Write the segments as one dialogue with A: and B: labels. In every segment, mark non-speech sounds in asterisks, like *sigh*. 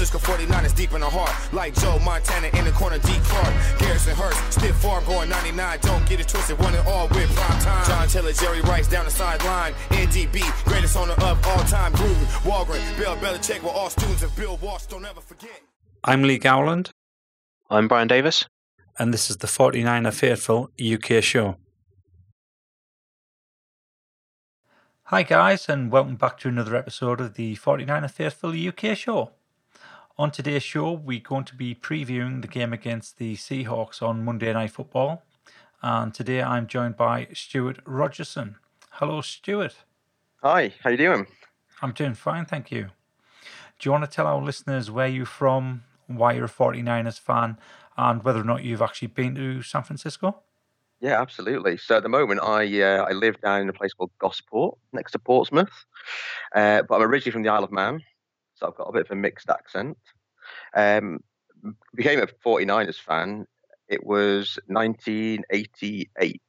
A: Francisco 49 is deep in the heart. Like Joe Montana in the corner, D. Clark. Garrison Hearst, stiff farm going 99. Don't get it twisted, one and all with prime time. John Taylor, Jerry Rice down the sideline. NDB, greatest owner of all time. Gruden, Holmgren, Bill Belichick were all students of Bill Walsh. Don't ever forget.
B: I'm Lee Gowland,
C: I'm Brian Davis.
B: and this is the 49er Faithful UK show. Hi, guys, and welcome back to another episode of the 49er Faithful UK show. On today's show, we're going to be previewing the game against the Seahawks on Monday Night Football. And today I'm joined by Stuart Rogerson. Hello, Stuart.
C: Hi, how you doing?
B: I'm doing fine, thank you. Do you want to tell our listeners where you're from, why you're a 49ers fan, and whether or not you've actually been to San Francisco?
C: Yeah, absolutely. So at the moment, I uh, I live down in a place called Gosport, next to Portsmouth. Uh, but I'm originally from the Isle of Man, so I've got a bit of a mixed accent. Um, became a 49ers fan. It was 1988,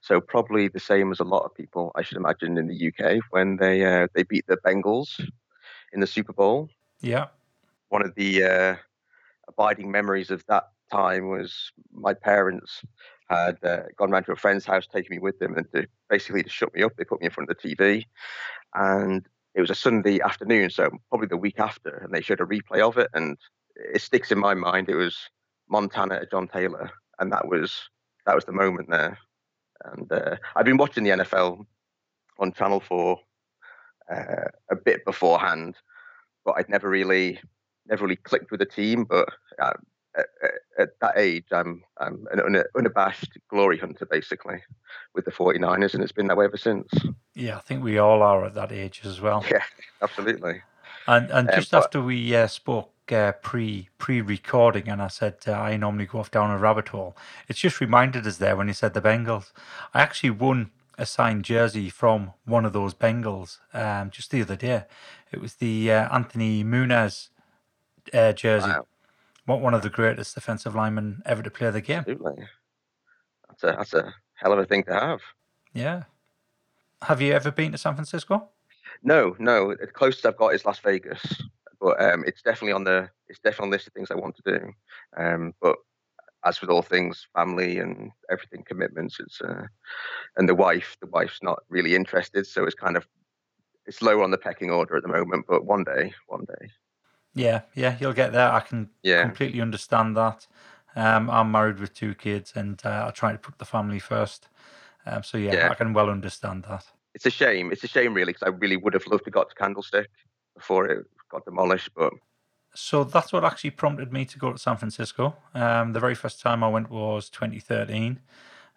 C: so probably the same as a lot of people, I should imagine, in the UK when they uh, they beat the Bengals in the Super Bowl.
B: Yeah.
C: one of the uh, abiding memories of that time was my parents had uh, gone round to a friend's house, taking me with them, and to, basically to shut me up, they put me in front of the TV, and it was a Sunday afternoon, so probably the week after, and they showed a replay of it, and it sticks in my mind. It was Montana at John Taylor, and that was that was the moment there. And uh, I've been watching the NFL on Channel Four uh, a bit beforehand, but I'd never really never really clicked with the team. But uh, at, at- at that age, I'm I'm an unabashed glory hunter basically with the 49ers, and it's been that way ever since.
B: Yeah, I think we all are at that age as well.
C: Yeah, *laughs* absolutely.
B: And and
C: Um,
B: just
C: but-
B: after we uh, spoke uh, pre pre recording, and I said uh, I normally go off down a rabbit hole. It's just reminded us there when you said the Bengals. I actually won a signed jersey from one of those Bengals um, just the other day. It was the uh, Anthony Muñoz uh, jersey.
C: Wow.
B: What one of the greatest defensive linemen ever to play the game.
C: Absolutely. That's a that's a hell of a thing to have.
B: Yeah. Have you ever been to San Francisco?
C: No, no. The closest I've got is Las Vegas, but um, it's definitely on the it's definitely on the list of things I want to do. Um, but as with all things, family and everything, commitments, it's uh, and the wife, the wife's not really interested, so it's kind of it's lower on the pecking order at the moment. But one day, one day,
B: Yeah, yeah, you'll get there. I can
C: yeah,
B: completely understand that. Um, I'm married with two kids, and uh, I try to put the family first. Um, so yeah,
C: Yeah.
B: I can well understand that.
C: it's a shame. It's a shame, really, because I really would have loved to got to Candlestick before it got demolished. But
B: So that's what actually prompted me to go to San Francisco. Um, the very first time I went was 2013,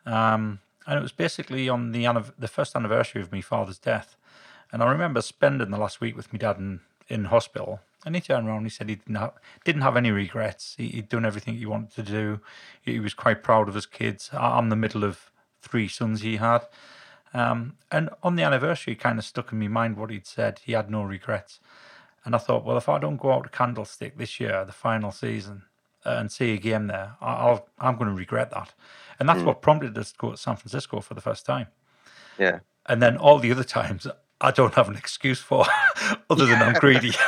B: um, and it was basically on the anniv- the first anniversary of my father's death. And I remember spending the last week with my dad in, in hospital. And he turned around and he said he didn't have, didn't have any regrets. He, he'd done everything he wanted to do. He, was quite proud of his kids. I- I'm the middle of three sons he had. Um, and on the anniversary, it kind of stuck in my mind what he'd said. He had no regrets. And I thought, well, if I don't go out to Candlestick this year, the final season, uh, and see a game there, I- I'll, I'm going to regret that. And that's what prompted us to go to San Francisco for the first time.
C: yeah,
B: And then all the other *laughs* times, I don't have an excuse for, *laughs* other than I'm greedy. *laughs*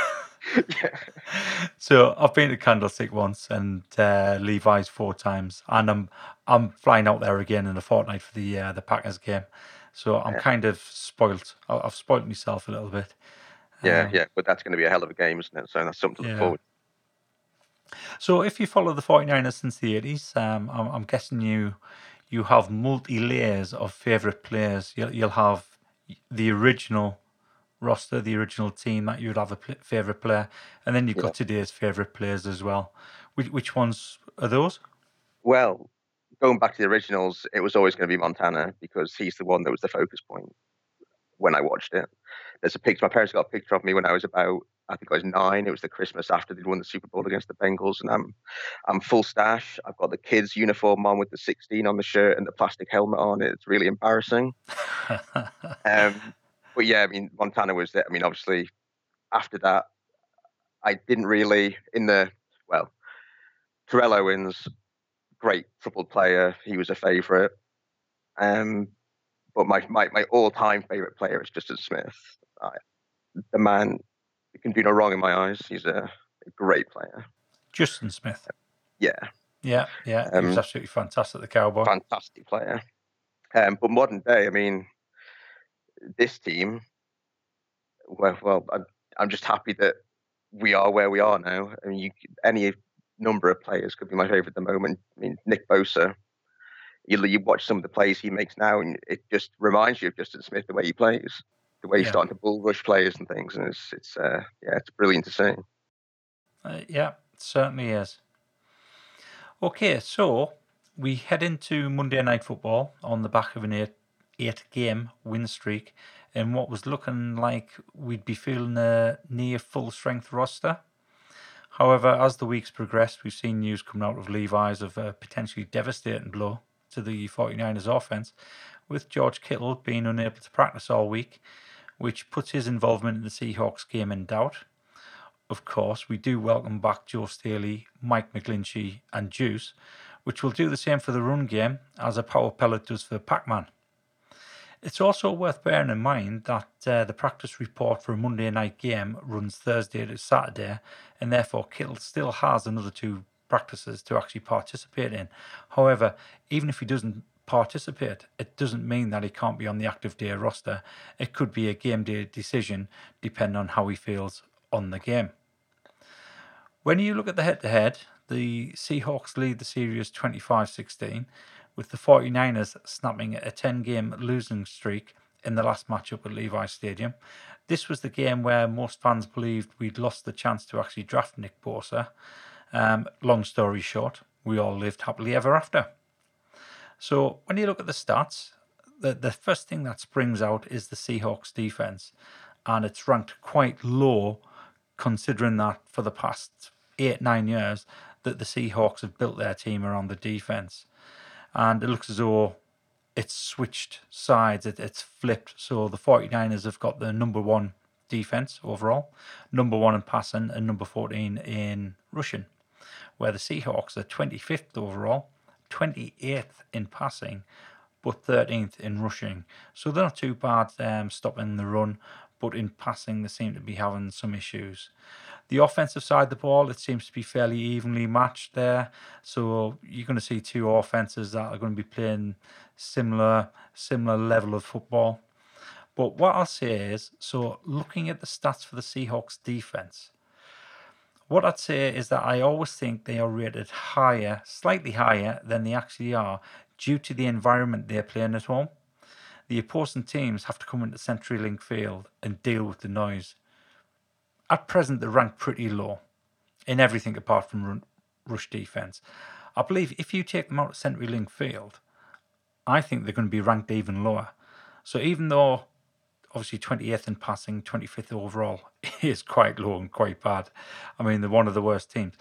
C: yeah, *laughs*
B: so I've been to Candlestick once and uh, Levi's four times, and I'm I'm flying out there again in a fortnight for the uh, the Packers game. So I'm kind of spoilt. I've spoilt myself a little bit.
C: yeah,
B: Um,
C: yeah. But that's going to be a hell of a game, isn't it? So that's something to look
B: Yeah.
C: forward.
B: So if you follow the 49ers since the 80s, um, I'm, I'm guessing you you have multi layers of favourite players. You'll, you'll have the original roster, the original team that you'd have a pl- favourite player, and then you've got today's favourite players as well. Which, which ones are those?
C: Well, going back to the originals, it was always going to be Montana because he's the one that was the focus point when I watched it. There's a picture. My parents got a picture of me when I was about, I think I was nine. It was the Christmas after they'd won the Super Bowl against the Bengals, and I'm, I'm full stash. I've got the kids' uniform on with the 16 on the shirt and the plastic helmet on. It's really embarrassing. *laughs* Um, but yeah, I mean, Montana was there. I mean, obviously, after that, I didn't really in the well. Terrell Owens, great football player. He was a favourite. Um, but my, my, my all-time favourite player is Justin Smith. I, the man you can do no wrong in my eyes. He's a a great player.
B: Justin Smith.
C: Yeah,
B: Yeah, yeah. he was
C: Um,
B: absolutely fantastic, the Cowboy.
C: fantastic player. Um, but modern day, I mean, this team. Well, well, I'm, I'm just happy that we are where we are now. I mean, you, any number of players could be my favourite at the moment. I mean, Nick Bosa. You, you watch some of the plays he makes now, and it just reminds you of Justin Smith the way he plays, the way he's
B: Yeah.
C: starting to bull rush players and things, and it's it's uh, yeah, it's brilliant to see.
B: Uh, yeah, certainly is. Okay, so we head into Monday Night Football on the back of an eight, eight game win streak in what was looking like we'd be feeling a near full strength roster. However, as the weeks progressed, we've seen news coming out of Levi's of a potentially devastating blow to the 49ers offense, with George Kittle being unable to practice all week, which puts his involvement in the Seahawks game in doubt of course, we do welcome back Joe Staley, Mike McGlinchey, and Juice, which will do the same for the run game as a power pellet does for Pac Man. It's also worth bearing in mind that uh, the practice report for a Monday night game runs Thursday to Saturday, and therefore Kittle still has another two practices to actually participate in. However, even if he doesn't participate, it doesn't mean that he can't be on the active day roster. It could be a game day decision depending on how he feels on the game. When you look at the head to head, the Seahawks lead the series 25 16, with the 49ers snapping a 10 game losing streak in the last matchup at Levi Stadium. This was the game where most fans believed we'd lost the chance to actually draft Nick Bosa. Um, long story short, we all lived happily ever after. So when you look at the stats, the, the first thing that springs out is the Seahawks defense, and it's ranked quite low considering that for the past eight, nine years that the Seahawks have built their team around the defense. And it looks as though it's switched sides, it, it's flipped. So the 49ers have got the number one defense overall, number one in passing, and number 14 in rushing, where the Seahawks are 25th overall, 28th in passing, but 13th in rushing. So they're not too bad um, stopping the run, but in passing, they seem to be having some issues. The offensive side of the ball, it seems to be fairly evenly matched there. So you're going to see two offenses that are going to be playing similar similar level of football. But what I'll say is, so looking at the stats for the Seahawks defense, what I'd say is that I always think they are rated higher, slightly higher than they actually are, due to the environment they're playing at home. The opposing teams have to come into CenturyLink Field and deal with the noise. At present, they're ranked pretty low in everything apart from run, rush defense. I believe if you take them out of CenturyLink Field, I think they're going to be ranked even lower. So even though obviously 20th in passing, 25th overall *laughs* is quite low and quite bad. I mean, they're one of the worst teams.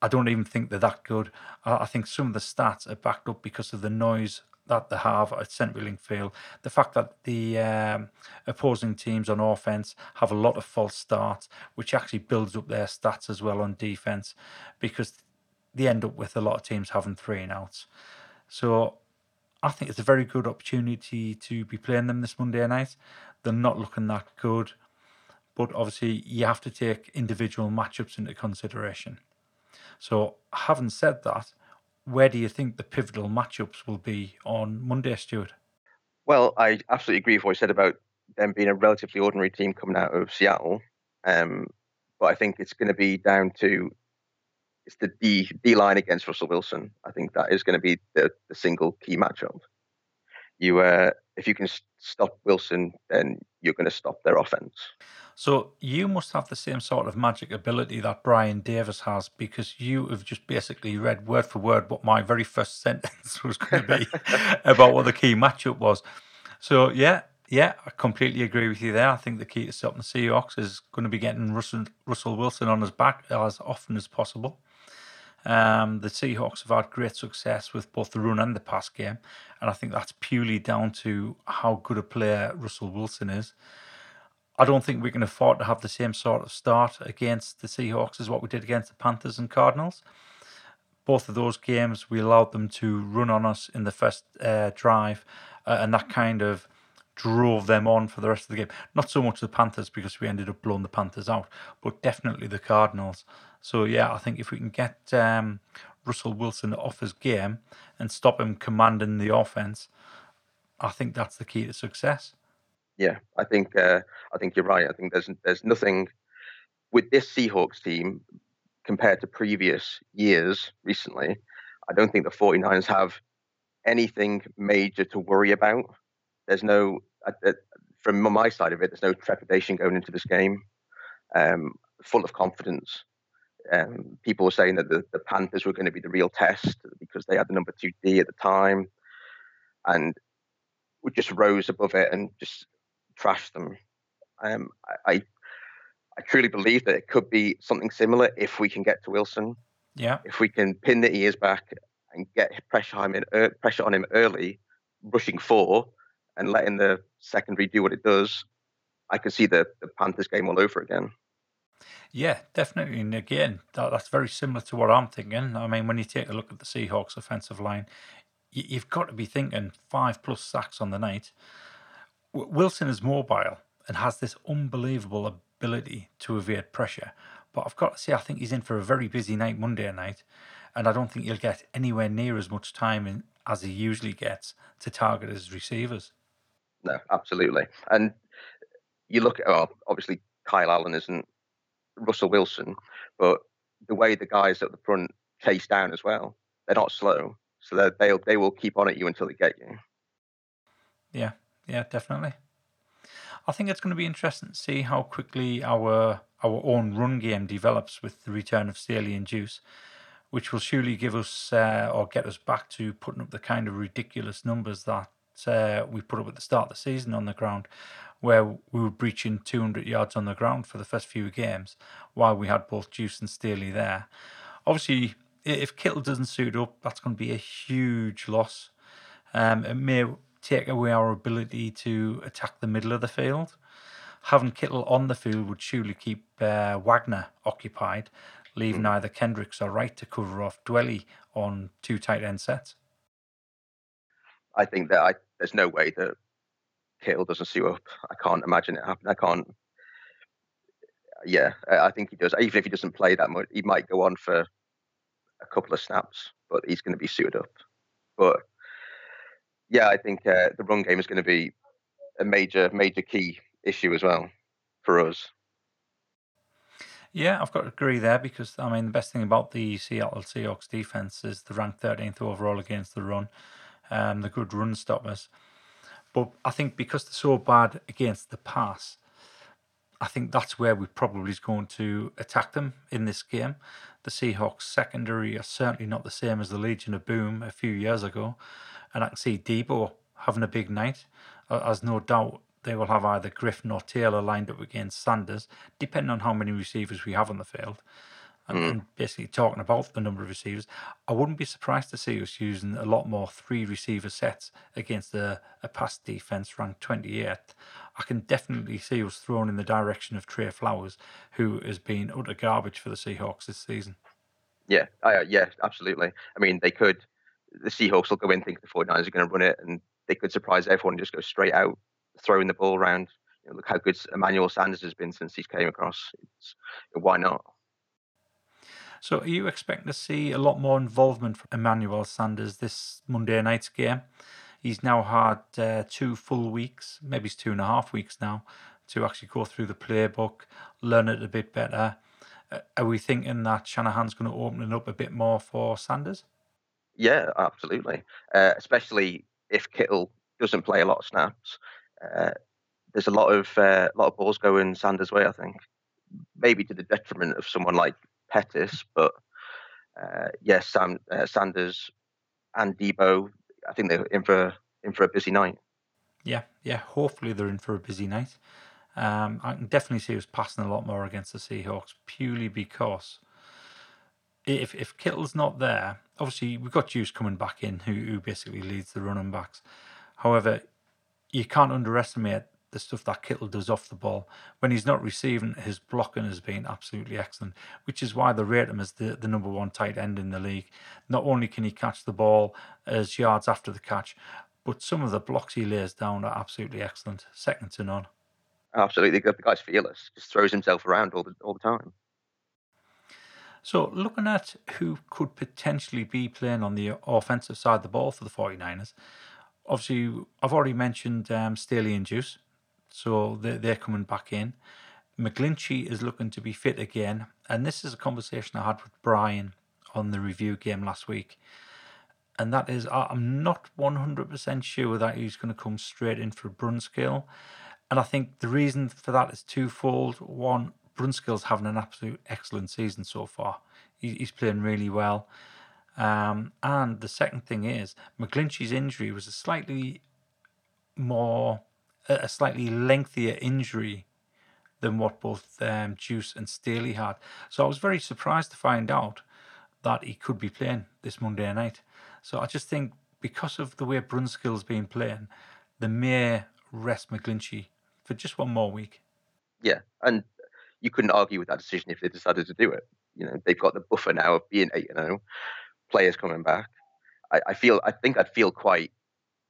B: I don't even think they're that good. I think some of the stats are backed up because of the noise that they have at CenturyLink Field. The fact that the um, opposing teams on offense have a lot of false starts, which actually builds up their stats as well on defense, because they end up with a lot of teams having three and outs. So I think it's a very good opportunity to be playing them this Monday night. They're not looking that good, but obviously you have to take individual matchups into consideration. So, having said that, where do you think the pivotal matchups will be on Monday, Stuart?
C: Well, I absolutely agree with what you said about them being a relatively ordinary team coming out of Seattle. Um, but I think it's going to be down to it's the D D line against Russell Wilson. I think that is going to be the, the single key matchup. You, uh, if you can stop Wilson, then you're going to stop their offense.
B: So, you must have the same sort of magic ability that Brian Davis has because you have just basically read word for word what my very first *laughs* sentence was going to be *laughs* about what the key matchup was. So, yeah, yeah, I completely agree with you there. I think the key to stopping the Seahawks is going to be getting Russell, Russell Wilson on his back as often as possible. Um, the Seahawks have had great success with both the run and the pass game, and I think that's purely down to how good a player Russell Wilson is. I don't think we can afford to have the same sort of start against the Seahawks as what we did against the Panthers and Cardinals. Both of those games, we allowed them to run on us in the first uh, drive, uh, and that kind of drove them on for the rest of the game. Not so much the Panthers because we ended up blowing the Panthers out, but definitely the Cardinals. So yeah, I think if we can get um, Russell Wilson off his game and stop him commanding the offense, I think that's the key to success.
C: Yeah, I think uh, I think you're right. I think there's there's nothing with this Seahawks team compared to previous years recently. I don't think the 49ers have anything major to worry about. There's no, uh, uh, from my side of it, there's no trepidation going into this game. Um, full of confidence. Um, people were saying that the, the Panthers were going to be the real test because they had the number two D at the time, and we just rose above it and just trashed them. Um, I, I truly believe that it could be something similar if we can get to Wilson.
B: Yeah.
C: If we can pin the ears back and get pressure on him, uh, pressure on him early, rushing four, and letting the secondary do what it does, I could see the, the Panthers game all over again.
B: Yeah, definitely. And again, that, that's very similar to what I'm thinking. I mean, when you take a look at the Seahawks offensive line, you, you've got to be thinking five plus sacks on the night. Wilson is mobile and has this unbelievable ability to evade pressure. But I've got to say, I think he's in for a very busy night Monday night, and I don't think he'll get anywhere near as much time in, as he usually gets to target his receivers.
C: No, absolutely. And you look at, oh, obviously, Kyle Allen isn't Russell Wilson, but the way the guys at the front chase down as well, they're not slow. So they'll they will keep on at you until they get you.
B: Yeah, yeah, definitely. I think it's going to be interesting to see how quickly our our own run game develops with the return of Staley and Juice, which will surely give us uh, or get us back to putting up the kind of ridiculous numbers that uh, we put up at the start of the season on the ground, where we were breaching 200 yards on the ground for the first few games, while we had both Juice and Staley there. Obviously, if Kittle doesn't suit up, that's going to be a huge loss. Um, it may take away our ability to attack the middle of the field. Having Kittle on the field would surely keep uh, Wagner occupied, leaving mm. either Kendricks or Wright to cover off Dwelley on two tight end sets.
C: I think that I, there's no way that Kittle doesn't suit up. I can't imagine it happen. I can't. Yeah, I think he does. Even if he doesn't play that much, he might go on for a couple of snaps, but he's going to be suited up. But yeah, I think uh, the run game is going to be a major, major key issue as well for us.
B: Yeah, I've got to agree there because I mean the best thing about the Seattle Seahawks defense is the ranked 13th overall against the run, um, the good run stoppers. But I think because they're so bad against the pass, I think that's where we're probably going to attack them in this game. The Seahawks secondary are certainly not the same as the Legion of Boom a few years ago and I can see Deebo having a big night, uh, as no doubt they will have either Griffin or Taylor lined up against Sanders, depending on how many receivers we have on the field. And, mm. and, basically talking about the number of receivers, I wouldn't be surprised to see us using a lot more three receiver sets against a, a pass defense ranked 28th. I can definitely see us thrown in the direction of Tre Flowers, who has been utter garbage for the Seahawks this season.
C: Yeah, uh, yeah, absolutely. I mean, they could the Seahawks will go in thinking the 49ers are going to run it, and they could surprise everyone and just go straight out, throwing the ball around. You know, look how good Emmanuel Sanders has been since he came across. It's, why not?
B: So, are you expecting to see a lot more involvement from Emmanuel Sanders this Monday night's game? He's now had uh, two full weeks, maybe it's two and a half weeks now, to actually go through the playbook, learn it a bit better. Uh, are we thinking that Shanahan's going to open it up a bit more for Sanders?
C: Yeah, absolutely. Uh, especially if Kittle doesn't play a lot of snaps. Uh, there's a lot of uh, lot of balls going Sanders' way. I think maybe to the detriment of someone like Pettis, but uh, yes, Sam uh, Sanders and Deebo. I think they're in for in for a busy night.
B: Yeah, yeah. Hopefully they're in for a busy night. Um, I can definitely see us passing a lot more against the Seahawks purely because if if Kittle's not there, obviously we've got Juice coming back in, who who basically leads the running backs. However, you can't underestimate the stuff that Kittle does off the ball. When he's not receiving, his blocking has been absolutely excellent, which is why they rate him as the, the number one tight end in the league. Not only can he catch the ball as yards after the catch, but some of the blocks he lays down are absolutely excellent, second to none.
C: Absolutely, the guy's fearless. Just throws himself around all the all the time.
B: So, looking at who could potentially be playing on the offensive side of the ball for the 49ers, obviously, I've already mentioned um, Staley and Juice, so they're, they're coming back in. McGlinchey is looking to be fit again, and this is a conversation I had with Brian on the review game last week. And that is, I'm not 100% sure that he's going to come straight in for Brunskill. And I think the reason for that is twofold. One, Brunskill's having an absolute excellent season so far. He's playing really well. Um, and the second thing is, McGlinchey's injury was a slightly more, a slightly lengthier injury than what both um, Juice and Staley had. So I was very surprised to find out that he could be playing this Monday night. So I just think because of the way Brunskill's been playing, the mere rest McGlinchey for just one more week.
C: Yeah, and you couldn't argue with that decision if they decided to do it. You know, they've got the buffer now of being eight and zero, oh, players coming back. I, I feel, I think I'd feel quite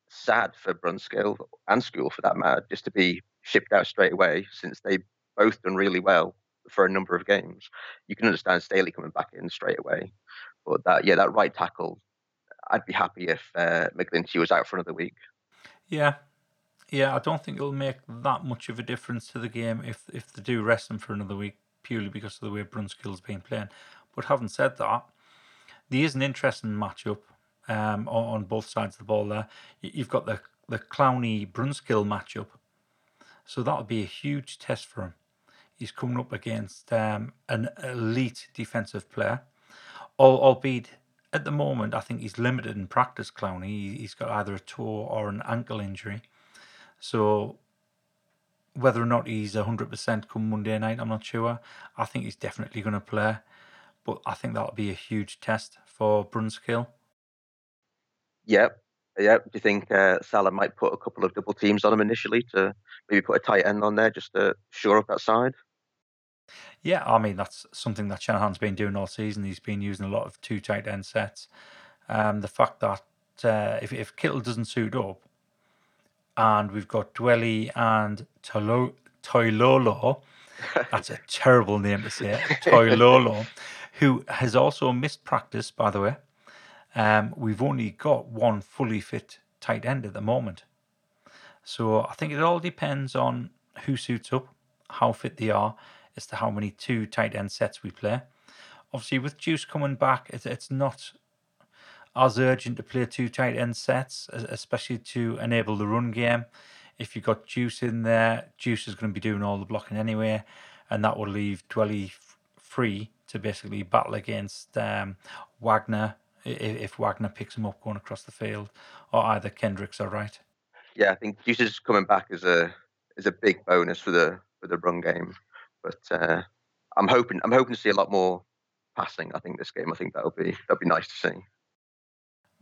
C: sad for Brunskill and Skule for that matter, just to be shipped out straight away since they've both done really well for a number of games. You can understand Staley coming back in straight away, but that yeah, that right tackle, I'd be happy if uh, McGlinchey was out for another week.
B: Yeah, yeah, I don't think it'll make that much of a difference to the game if if they do rest him for another week purely because of the way Brunskill's been playing. But having said that, there is an interesting matchup um, on, both sides of the ball. There, you've got the the Clowney Brunskill matchup, so that'll be a huge test for him he's coming up against um, an elite defensive player, albeit at the moment I think he's limited in practice. Clowney, he's got either a toe or an ankle injury, so whether or not he's hundred percent come Monday night, I'm not sure. I think he's definitely going to play, but I think that'll be a huge test for Brunskill.
C: Yep, yeah, do you think uh, Salah might put a couple of double teams on him initially to maybe put a tight end on there just to shore up that side?
B: Yeah, I mean that's something that Shanahan's been doing all season. He's been using a lot of two tight end sets. Um, the fact that uh, if if Kittle doesn't suit up, and we've got Dwelley and Tolo, Toilolo, *laughs* that's a terrible name to say, Toilolo, who has also missed practice, by the way. Um, we've only got one fully fit tight end at the moment. So I think it all depends on who suits up, how fit they are, as to how many two tight end sets we play. Obviously, with Juice coming back, it's not as urgent to play two tight end sets, especially to enable the run game. If you've got Juice in there, Juice is going to be doing all the blocking anyway, and that will leave Dwelley free to basically battle against um, Wagner if Wagner picks him up going across the field, or either Kendricks or Wright.
C: Yeah, I think Juice is coming back as a is a big bonus for the for the run game. But uh, I'm hoping I'm hoping to see a lot more passing. I think this game. I think that'll be that'll be nice to see.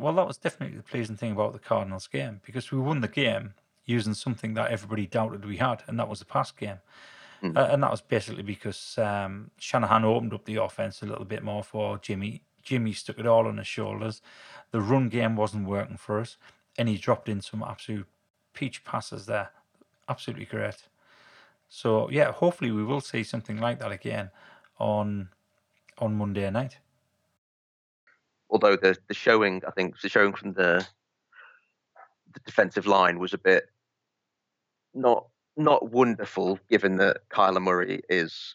B: Well, that was definitely the pleasing thing about the Cardinals game because we won the game using something that everybody doubted we had, and that was the pass game. Mm. Uh, and that was basically because um, Shanahan opened up the offense a little bit more for Jimmy Jimmy stuck it all on his shoulders. The run game wasn't working for us, and he dropped in some absolute peach passes there. Absolutely great. So yeah, hopefully we will see something like that again on on Monday night.
C: Although the the showing, I think the showing from the the defensive line was a bit not not wonderful, given that Kyler Murray is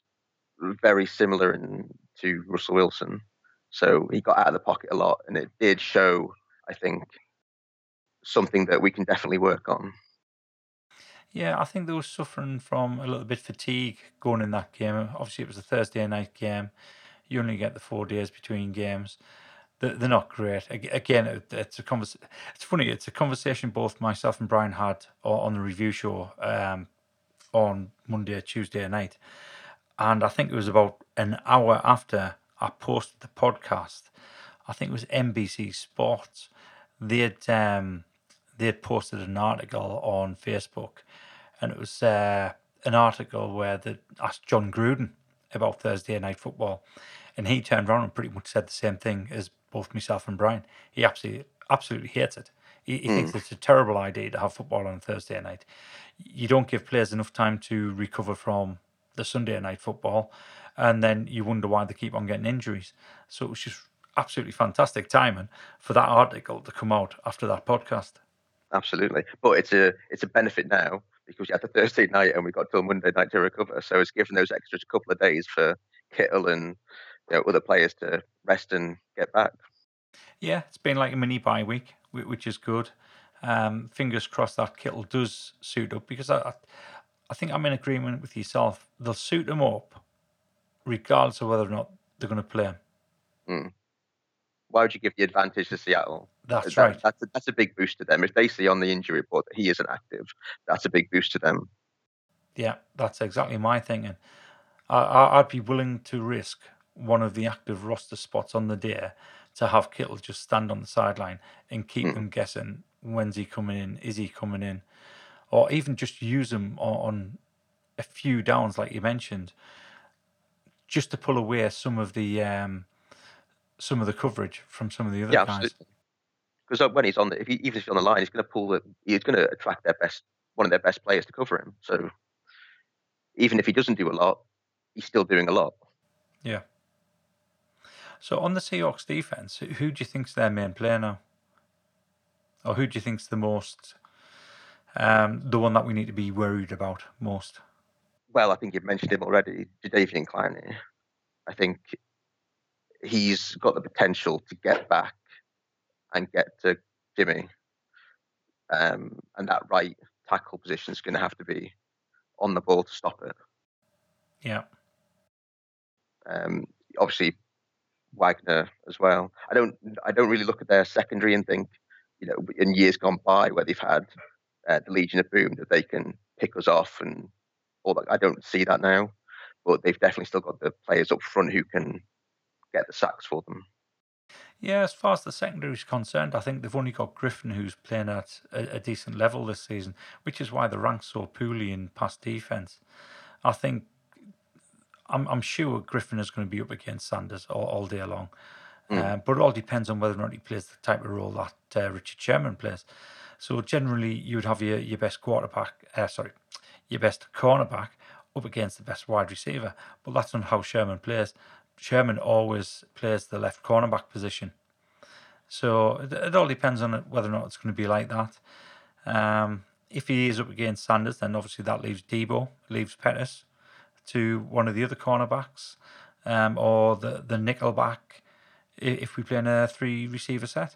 C: very similar in, to Russell Wilson. So he got out of the pocket a lot, and it did show, I think, something that we can definitely work on.
B: Yeah, I think they were suffering from a little bit of fatigue going in that game. Obviously, it was a Thursday night game. You only get the four days between games. They're, not great. Again, it's a convers- It's funny. It's a conversation both myself and Brian had on the review show um, on Monday, Tuesday night, and I think it was about an hour after I posted the podcast. I think it was NBC Sports. They had um, they had posted an article on Facebook, and it was uh, an article where they asked Jon Gruden about Thursday night football, and he turned around and pretty much said the same thing as both myself and Brian. He absolutely absolutely hates it. He, he thinks hmm. it's a terrible idea to have football on a Thursday night. You don't give players enough time to recover from the Sunday night football, and then you wonder why they keep on getting injuries. So it was just absolutely fantastic timing for that article to come out after that podcast.
C: Absolutely, but it's a it's a benefit now because you had the Thursday night and we got till Monday night to recover. So it's given those extras a couple of days for Kittle and you know, other players to rest and get back.
B: Yeah, it's been like a mini bye week, which is good. Um, fingers crossed that Kittle does suit up because I, I, think I'm in agreement with yourself. They'll suit him up, regardless of whether or not they're going to play him.
C: Why would you give the advantage to Seattle?
B: That's
C: That-
B: right.
C: That's a, that's a big boost to them. If they see on the injury report that he isn't active, that's a big boost to them.
B: Yeah, that's exactly my thinking. I, I, I'd be willing to risk one of the active roster spots on the day to have Kittle just stand on the sideline and keep them guessing when's he coming in, is he coming in, or even just use him on, on a few downs, like you mentioned, just to pull away some of the um, some of the coverage from some of the other
C: Yeah,
B: guys.
C: Because when he's on the, if he, even if he's on the line, he's going to pull the, he's going to attract their best, one of their best players to cover him. So even if he doesn't do a lot, he's still doing a lot.
B: Yeah. So on the Seahawks defense, who do you think's their main player now? Or who do you think's the most, um, the one that we need to be worried about most?
C: Well, I think you've mentioned him already, Jadeveon Clowney. I think he's got the potential to get back and get to Jimmy. Um, and that right tackle position is going to have to be on the ball to stop it.
B: Yeah.
C: Um, obviously, Wagner as well. I don't I don't really look at their secondary and think, you know, in years gone by where they've had uh, the Legion of Boom that they can pick us off and all that. I don't see that now, but they've definitely still got the players up front who can get the sacks for them.
B: Yeah, as far as the secondary is concerned, I think they've only got Griffin who's playing at a, a decent level this season, which is why they're ranked so poorly in pass defense. I think I'm, I'm sure Griffin is going to be up against Sanders all, all day long. Uh, but it all depends on whether or not he plays the type of role that uh, Richard Sherman plays. So generally, you would have your, your best quarterback, uh, sorry, your best cornerback up against the best wide receiver. But that's not how Sherman plays. Sherman always plays the left cornerback position. So it, it all depends on whether or not it's going to be like that. Um, if he is up against Sanders, then obviously that leaves Deebo, leaves Pettis to one of the other cornerbacks, um, or the the nickel back if we play in a three receiver set,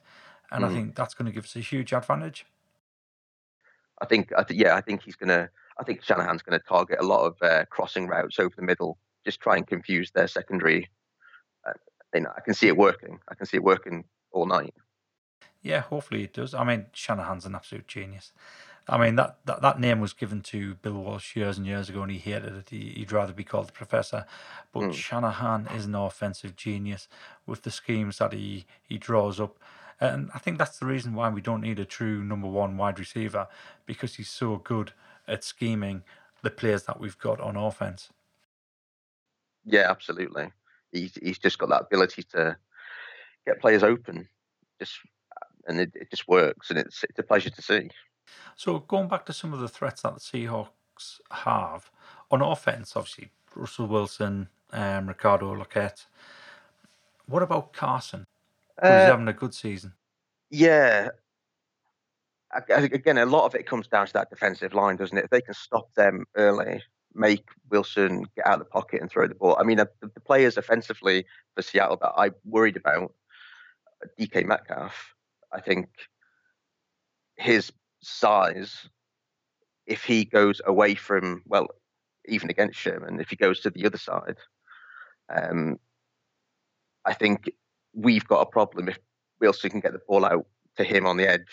B: and I think that's going to give us a huge advantage.
C: I think, I th- yeah, I think he's gonna. I think Shanahan's going to target a lot of uh, crossing routes over the middle, just try and confuse their secondary. Uh, you know, I can see it working. I can see it working all night.
B: Yeah, hopefully it does. I mean, Shanahan's an absolute genius. I mean, that, that, that name was given to Bill Walsh years and years ago, and he hated it. He, he'd rather be called the Professor. But hmm. Shanahan is an offensive genius with the schemes that he, he draws up. And I think that's the reason why we don't need a true number one wide receiver because he's so good at scheming the players that we've got on offense.
C: Yeah, absolutely. He's he's just got that ability to get players open, just and it, it just works, and it's it's a pleasure to see.
B: So going back to some of the threats that the Seahawks have on offense, obviously Russell Wilson, um, Ricardo Lockett. What about Carson? Who's
C: Uh,
B: having a good season?
C: Yeah. I- I- Again, a lot of it comes down to that defensive line, doesn't it? If they can stop them early, make Wilson get out of the pocket and throw the ball. I mean, the, the players offensively for Seattle that I worried about, uh, DK Metcalf, I think his size, if he goes away from, well, even against Sherman, if he goes to the other side, um, I think we've got a problem if Wilson can get the ball out to him on the edge.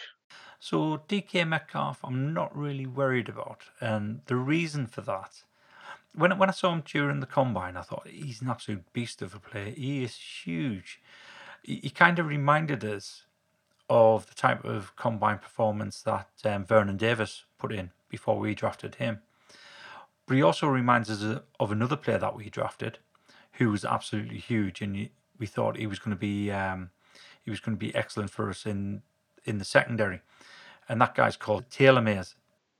B: So DK Metcalf, I'm not really worried about, and the reason for that, when when I saw him during the combine, I thought he's an absolute beast of a player. He is huge. He, he kind of reminded us of the type of combine performance that um, Vernon Davis put in before we drafted him. But he also reminds us of another player that we drafted, who was absolutely huge, and we thought he was going to be um, he was going to be excellent for us in in the secondary, and that guy's called Taylor Mays.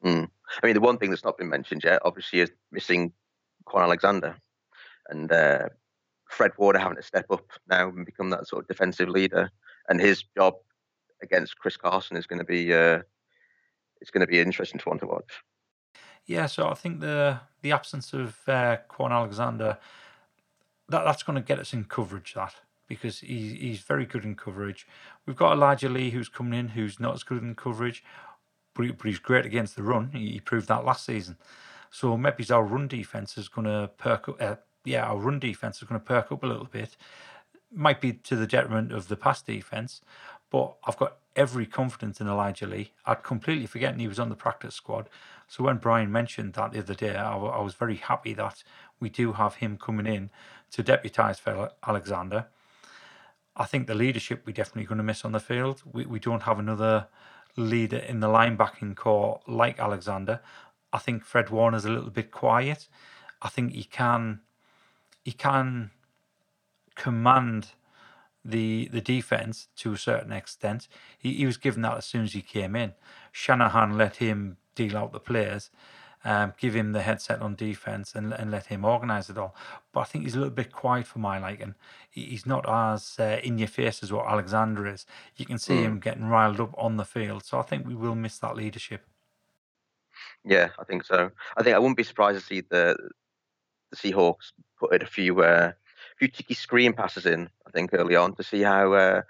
C: Mm. I mean, the one thing that's not been mentioned yet, obviously, is missing Kwon Alexander and uh, Fred Warner having to step up now and become that sort of defensive leader. And his job against Chris Carson is going to be uh, it's going to be interesting to to watch.
B: Yeah, so I think the the absence of uh, Kwon Alexander that that's going to get us in coverage. That because he's he's very good in coverage. We've got Elijah Lee who's coming in who's not as good in coverage, but, he, but he's great against the run. He, he, proved that last season. So maybe our run defense is going to perk up. Uh, yeah, our run defense is going to perk up a little bit. Might be to the detriment of the pass defense, but I've got every confidence in Elijah Lee. I'd completely forgotten he was on the practice squad. So when Brian mentioned that the other day, I, I was very happy that we do have him coming in to deputise for Alexander. I think the leadership we're definitely going to miss on the field. We, we don't have another leader in the linebacking core like Alexander. I think Fred Warner's a little bit quiet. I think he can he can command the the defense to a certain extent. He, he was given that as soon as he came in. Shanahan let him deal out the players, um, give him the headset on defense, and and let him organise it all. But I think he's a little bit quiet for my liking. He, he's not as uh, in your face as what Alexander is. You can see mm. him getting riled up on the field. So I think we will miss that leadership.
C: Yeah, I think so. I think I wouldn't be surprised to see the the Seahawks put in a few uh, few cheeky screen passes in. I think early on to see how uh,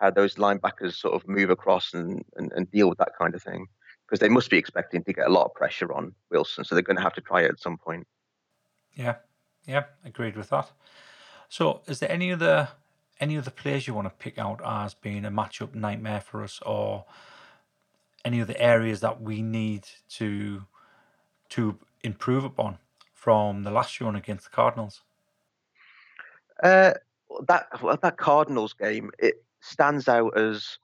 C: how those linebackers sort of move across and, and, and deal with that kind of thing because they must be expecting to get a lot of pressure on Wilson, so they're going to have to try it at some point.
B: Yeah, yeah, agreed with that. So, is there any other any other players you want to pick out as being a matchup nightmare for us, or any other areas that we need to to improve upon from the last shown against the Cardinals?
C: Uh, that that Cardinals game it stands out as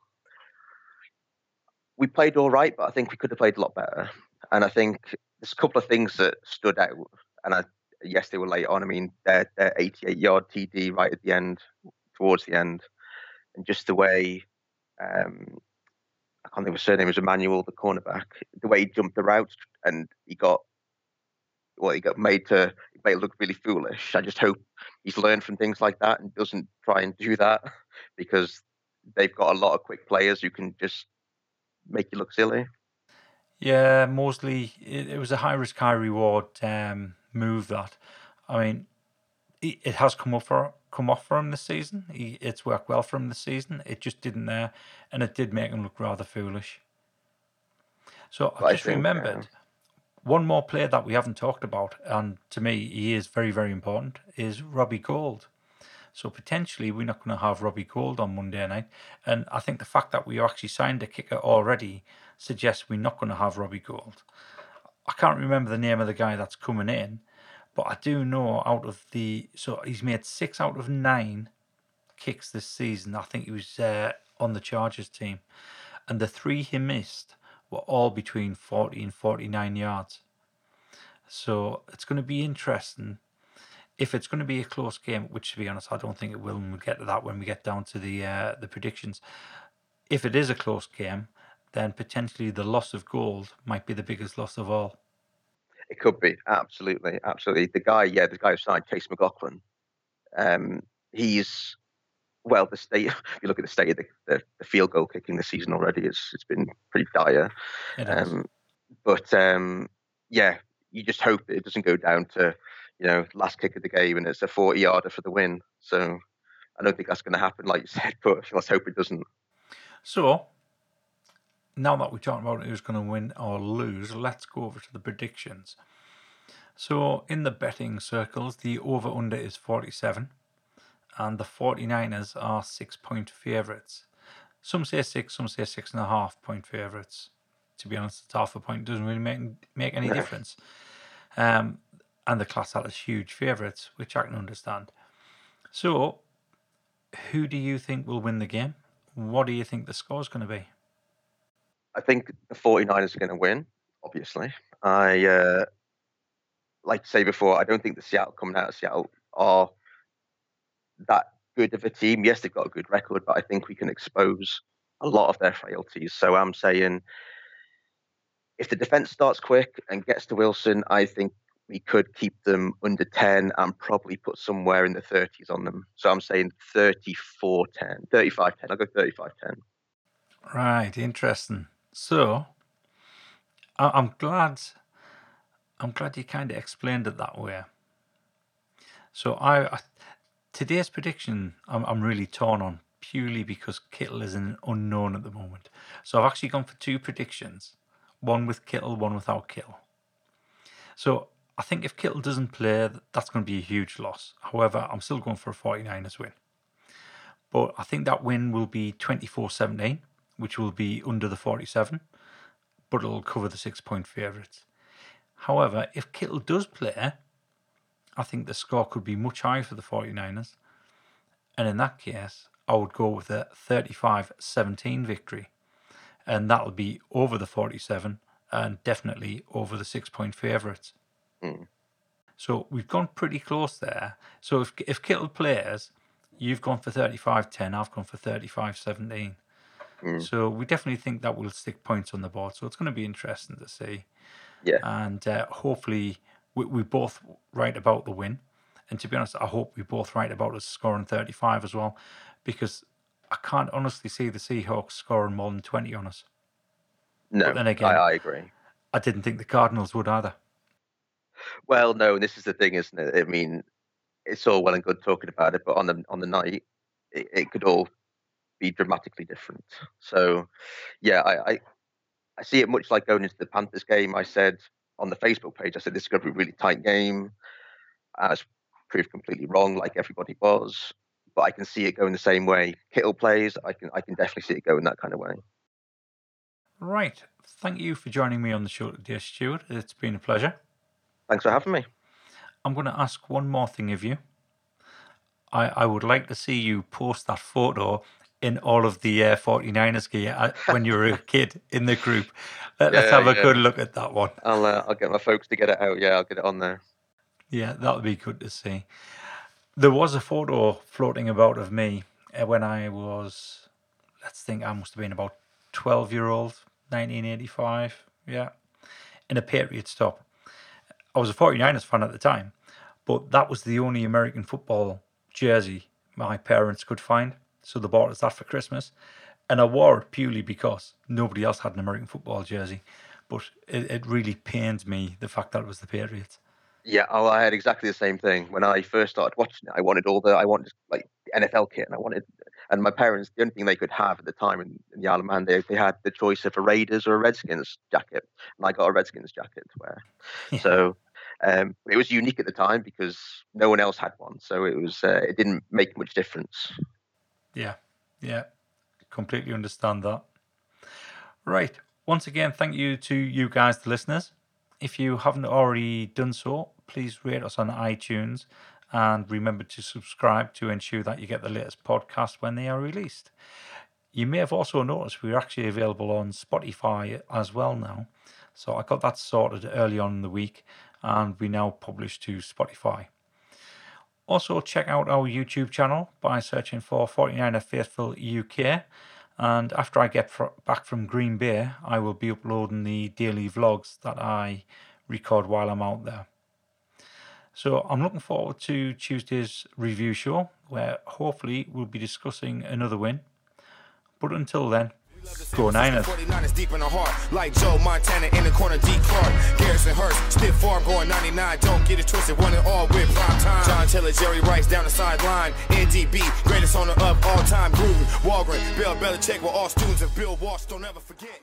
C: we played all right, but I think we could have played a lot better. And I think there's a couple of things that stood out. And I, yes, they were late on. I mean, their, their 88 yard TD right at the end, towards the end, and just the way um, I can't think of his surname was Emmanuel, the cornerback. The way he jumped the route and he got well, he got made to made look really foolish. I just hope he's learned from things like that and doesn't try and do that *laughs* because they've got a lot of quick players who can just make you look silly.
B: Yeah, mostly it, it was a high risk, high reward um, move. That I mean, it, it has come up for come off for him this season. He, it's worked well for him this season. It just didn't there, and it did make him look rather foolish. So I just think, remembered uh, one more player that we haven't talked about, and to me he is very very important, is Robbie Gould. So potentially we're not going to have Robbie Gould on Monday night. And I think the fact that we actually signed a kicker already suggests we're not going to have Robbie Gould. I can't remember the name of the guy that's coming in, but I do know out of the so he's made six out of nine kicks this season. I think he was uh, on the Chargers team, and the three he missed were all between forty and forty nine yards. So it's going to be interesting if it's going to be a close game, which to be honest, I don't think it will, and we'll get to that when we get down to the uh, the predictions. If it is a close game, then potentially the loss of Gould might be the biggest loss of all.
C: It could be absolutely, absolutely. The guy, yeah, the guy who signed Chase McLaughlin, um, he's well, the state. *laughs* If you look at the state of the, the, the field goal kicking this season already, it's it's been pretty dire. Um, but um, yeah, you just hope it doesn't go down to you know, last kick of the game and it's a 40 yarder for the win. So I don't think that's going to happen, like you *laughs* said, but let's hope it doesn't.
B: So now that we're talking about who's going to win or lose, let's go over to the predictions. So in the betting circles, the over under is 47 and the 49ers are six point favourites. Some say six, some say six and a half point favourites. To be honest, it's half a point doesn't really make make any difference. Um, and the class is huge favourites, which I can understand. So, who do you think will win the game? What do you think the score is going to be?
C: I think the 49ers are going to win, obviously. I, uh, like to say before, I don't think the Seattle coming out of Seattle are that good of a team. Yes, they've got a good record, but I think we can expose a lot of their frailties. So I'm saying if the defense starts quick and gets to Wilson, I think we could keep them under 10 and probably put somewhere in the 30s on them. So I'm saying 34 10, 35 10. I'll go 35 10.
B: Right, interesting. So I'm glad I'm glad you kind of explained it that way. So I, I today's prediction I'm, I'm really torn on purely because Kittle is an unknown at the moment. So I've actually gone for two predictions, one with Kittle, one without Kittle. So I think if Kittle doesn't play, that's going to be a huge loss. However, I'm still going for a 49ers win. But I think that win will be 24 17, which will be under the 47, but it'll cover the six point favourites. However, if Kittle does play, I think the score could be much higher for the 49ers. And in that case, I would go with a 35 17 victory. And that'll be over the 47 and definitely over the six point favourites.
C: Mm.
B: So we've gone pretty close there. So if, if Kittle plays, you've gone for 35 10, I've gone for 35 17.
C: Mm.
B: So we definitely think that will stick points on the board. So it's going to be interesting to see.
C: Yeah.
B: And uh, hopefully we, we both right about the win. And to be honest, I hope we both right about us scoring 35 as well, because I can't honestly see the Seahawks scoring more than 20 on us.
C: No,
B: But then again-
C: I, I agree.
B: I didn't think the Cardinals would either.
C: Well, no, and this is the thing, isn't it? I mean, it's all well and good talking about it, but on the on the night, it, it could all be dramatically different. So, yeah, I, I I see it much like going into the Panthers game. I said on the Facebook page, I said this is going to be a really tight game. I was proved completely wrong, like everybody was. But I can see it going the same way. Kittle plays. I can I can definitely see it going that kind of way.
B: Right. Thank you for joining me on the show dear Stuart. It's been a pleasure.
C: Thanks for having me.
B: I'm going to ask one more thing of you. I, I would like to see you post that photo in all of the uh, 49ers gear uh, *laughs* when you were a kid in the group. Let, us
C: Yeah,
B: have a
C: yeah.
B: good look at that one.
C: I'll uh, I'll get my folks to get it out. Yeah, I'll get it on there.
B: Yeah, that would be good to see. There was a photo floating about of me uh, when I was, let's think, I must have been about 12 year old, 1985. Yeah, in a Patriots top. I was a 49ers fan at the time, but that was the only American football jersey my parents could find. So they bought us that for Christmas. And I wore it purely because nobody else had an American football jersey. But it, it really pained me the fact that it was the Patriots.
C: Yeah, oh, I had exactly the same thing when I first started watching it. I wanted all the, I wanted like the NFL kit, and I wanted, and my parents, the only thing they could have at the time in, in the Isle of Man, they, they had the choice of a Raiders or a Redskins jacket, and I got a Redskins jacket to wear. *laughs*
B: Yeah.
C: So um, it was unique at the time because no one else had one, so it was, uh, it didn't make much difference.
B: Yeah, yeah, completely understand that. Right. Once again, thank you to you guys, the listeners. If you haven't already done so, please rate us on iTunes and remember to subscribe to ensure that you get the latest podcast when they are released. You may have also noticed we're actually available on Spotify as well now. So I got that sorted early on in the week and we now publish to Spotify. Also, check out our YouTube channel by searching for 49er Faithful UK. And after I get fr- back from Green Bay, I will be uploading the daily vlogs that I record while I'm out there. So I'm looking forward to Tuesday's review show, where hopefully we'll be discussing another win. But until then, go Niners.
A: 49ers deep in the heart, like Joe Montana in the corner, D. Clark. Garrison Hearst, stiff farm going 99. Don't get it twisted, one and all with prime time. John Taylor, Jerry Rice down the sideline. NDB, greatest owner of all time. Gruden, Holmgren, Bill Belichick were all students of Bill Walsh. Don't ever forget.